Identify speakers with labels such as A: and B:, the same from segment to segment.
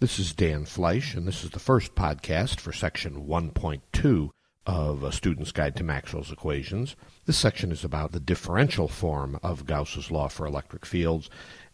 A: This is Dan Fleisch, and this is the first podcast for section 1.2 of A Student's Guide to Maxwell's Equations. This section is about the differential form of Gauss's law for electric fields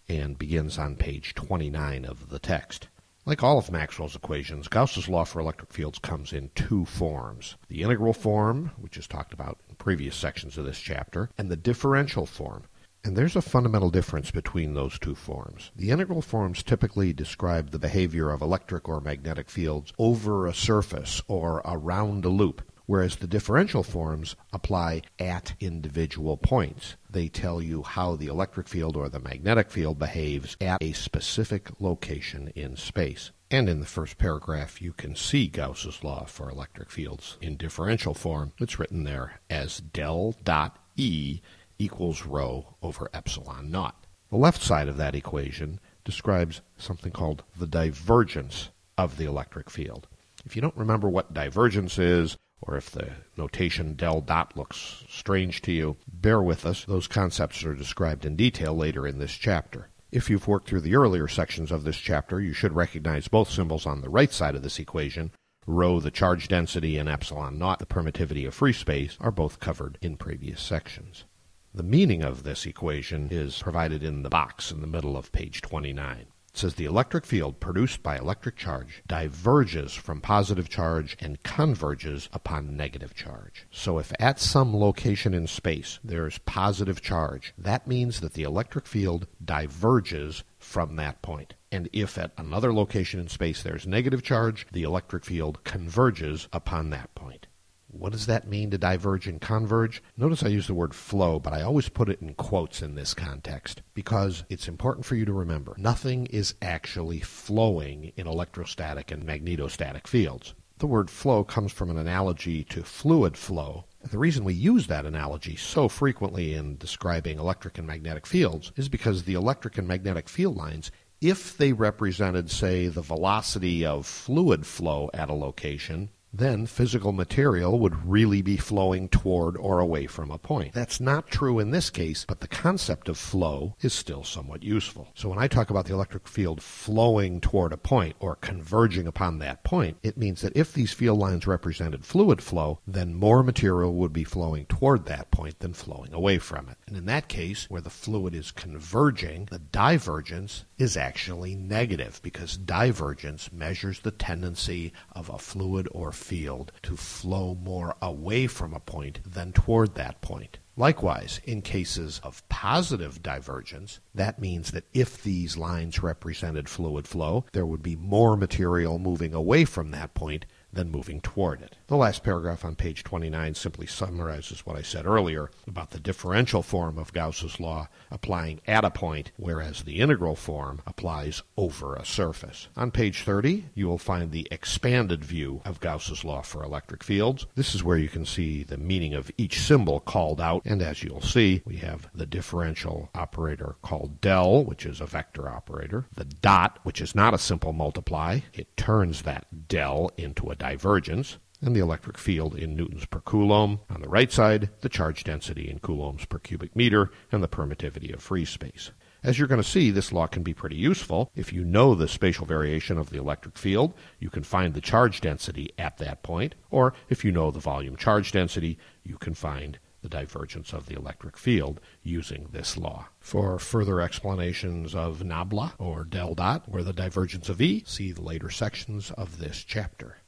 A: and begins on page 29 of the text. Like all of Maxwell's equations, Gauss's law for electric fields comes in two forms the integral form, which is talked about in previous sections of this chapter, and the differential form, and there's a fundamental difference between those two forms. The integral forms typically describe the behavior of electric or magnetic fields over a surface or around a loop, whereas the differential forms apply at individual points. They tell you how the electric field or the magnetic field behaves at a specific location in space. And in the first paragraph, you can see Gauss's law for electric fields in differential form. It's written there as del dot E equals rho over epsilon naught. The left side of that equation describes something called the divergence of the electric field. If you don't remember what divergence is, or if the notation del dot looks strange to you, bear with us. Those concepts are described in detail later in this chapter. If you've worked through the earlier sections of this chapter, you should recognize both symbols on the right side of this equation. Rho, the charge density, and epsilon naught, the permittivity of free space, are both covered in previous sections. The meaning of this equation is provided in the box in the middle of page 29. It says the electric field produced by electric charge diverges from positive charge and converges upon negative charge. So if at some location in space there's positive charge, that means that the electric field diverges from that point. And if at another location in space there's negative charge, the electric field converges upon that point. What does that mean to diverge and converge? Notice I use the word flow, but I always put it in quotes in this context because it's important for you to remember nothing is actually flowing in electrostatic and magnetostatic fields. The word flow comes from an analogy to fluid flow. The reason we use that analogy so frequently in describing electric and magnetic fields is because the electric and magnetic field lines if they represented, say, the velocity of fluid flow at a location, then physical material would really be flowing toward or away from a point. That's not true in this case, but the concept of flow is still somewhat useful. So when I talk about the electric field flowing toward a point or converging upon that point, it means that if these field lines represented fluid flow, then more material would be flowing toward that point than flowing away from it. And in that case, where the fluid is converging, the divergence is actually negative because divergence measures the tendency of a fluid or field to flow more away from a point than toward that point. Likewise, in cases of positive divergence, that means that if these lines represented fluid flow, there would be more material moving away from that point than moving toward it. The last paragraph on page 29 simply summarizes what I said earlier about the differential form of Gauss's law applying at a point, whereas the integral form applies over a surface. On page 30, you will find the expanded view of Gauss's law for electric fields. This is where you can see the meaning of each symbol called out, and as you'll see, we have the differential operator called del, which is a vector operator, the dot, which is not a simple multiply, it turns that del into a divergence, and the electric field in newtons per coulomb. On the right side, the charge density in coulombs per cubic meter and the permittivity of free space. As you're going to see, this law can be pretty useful. If you know the spatial variation of the electric field, you can find the charge density at that point, or if you know the volume charge density, you can find the divergence of the electric field using this law. For further explanations of nabla or del dot or the divergence of E, see the later sections of this chapter.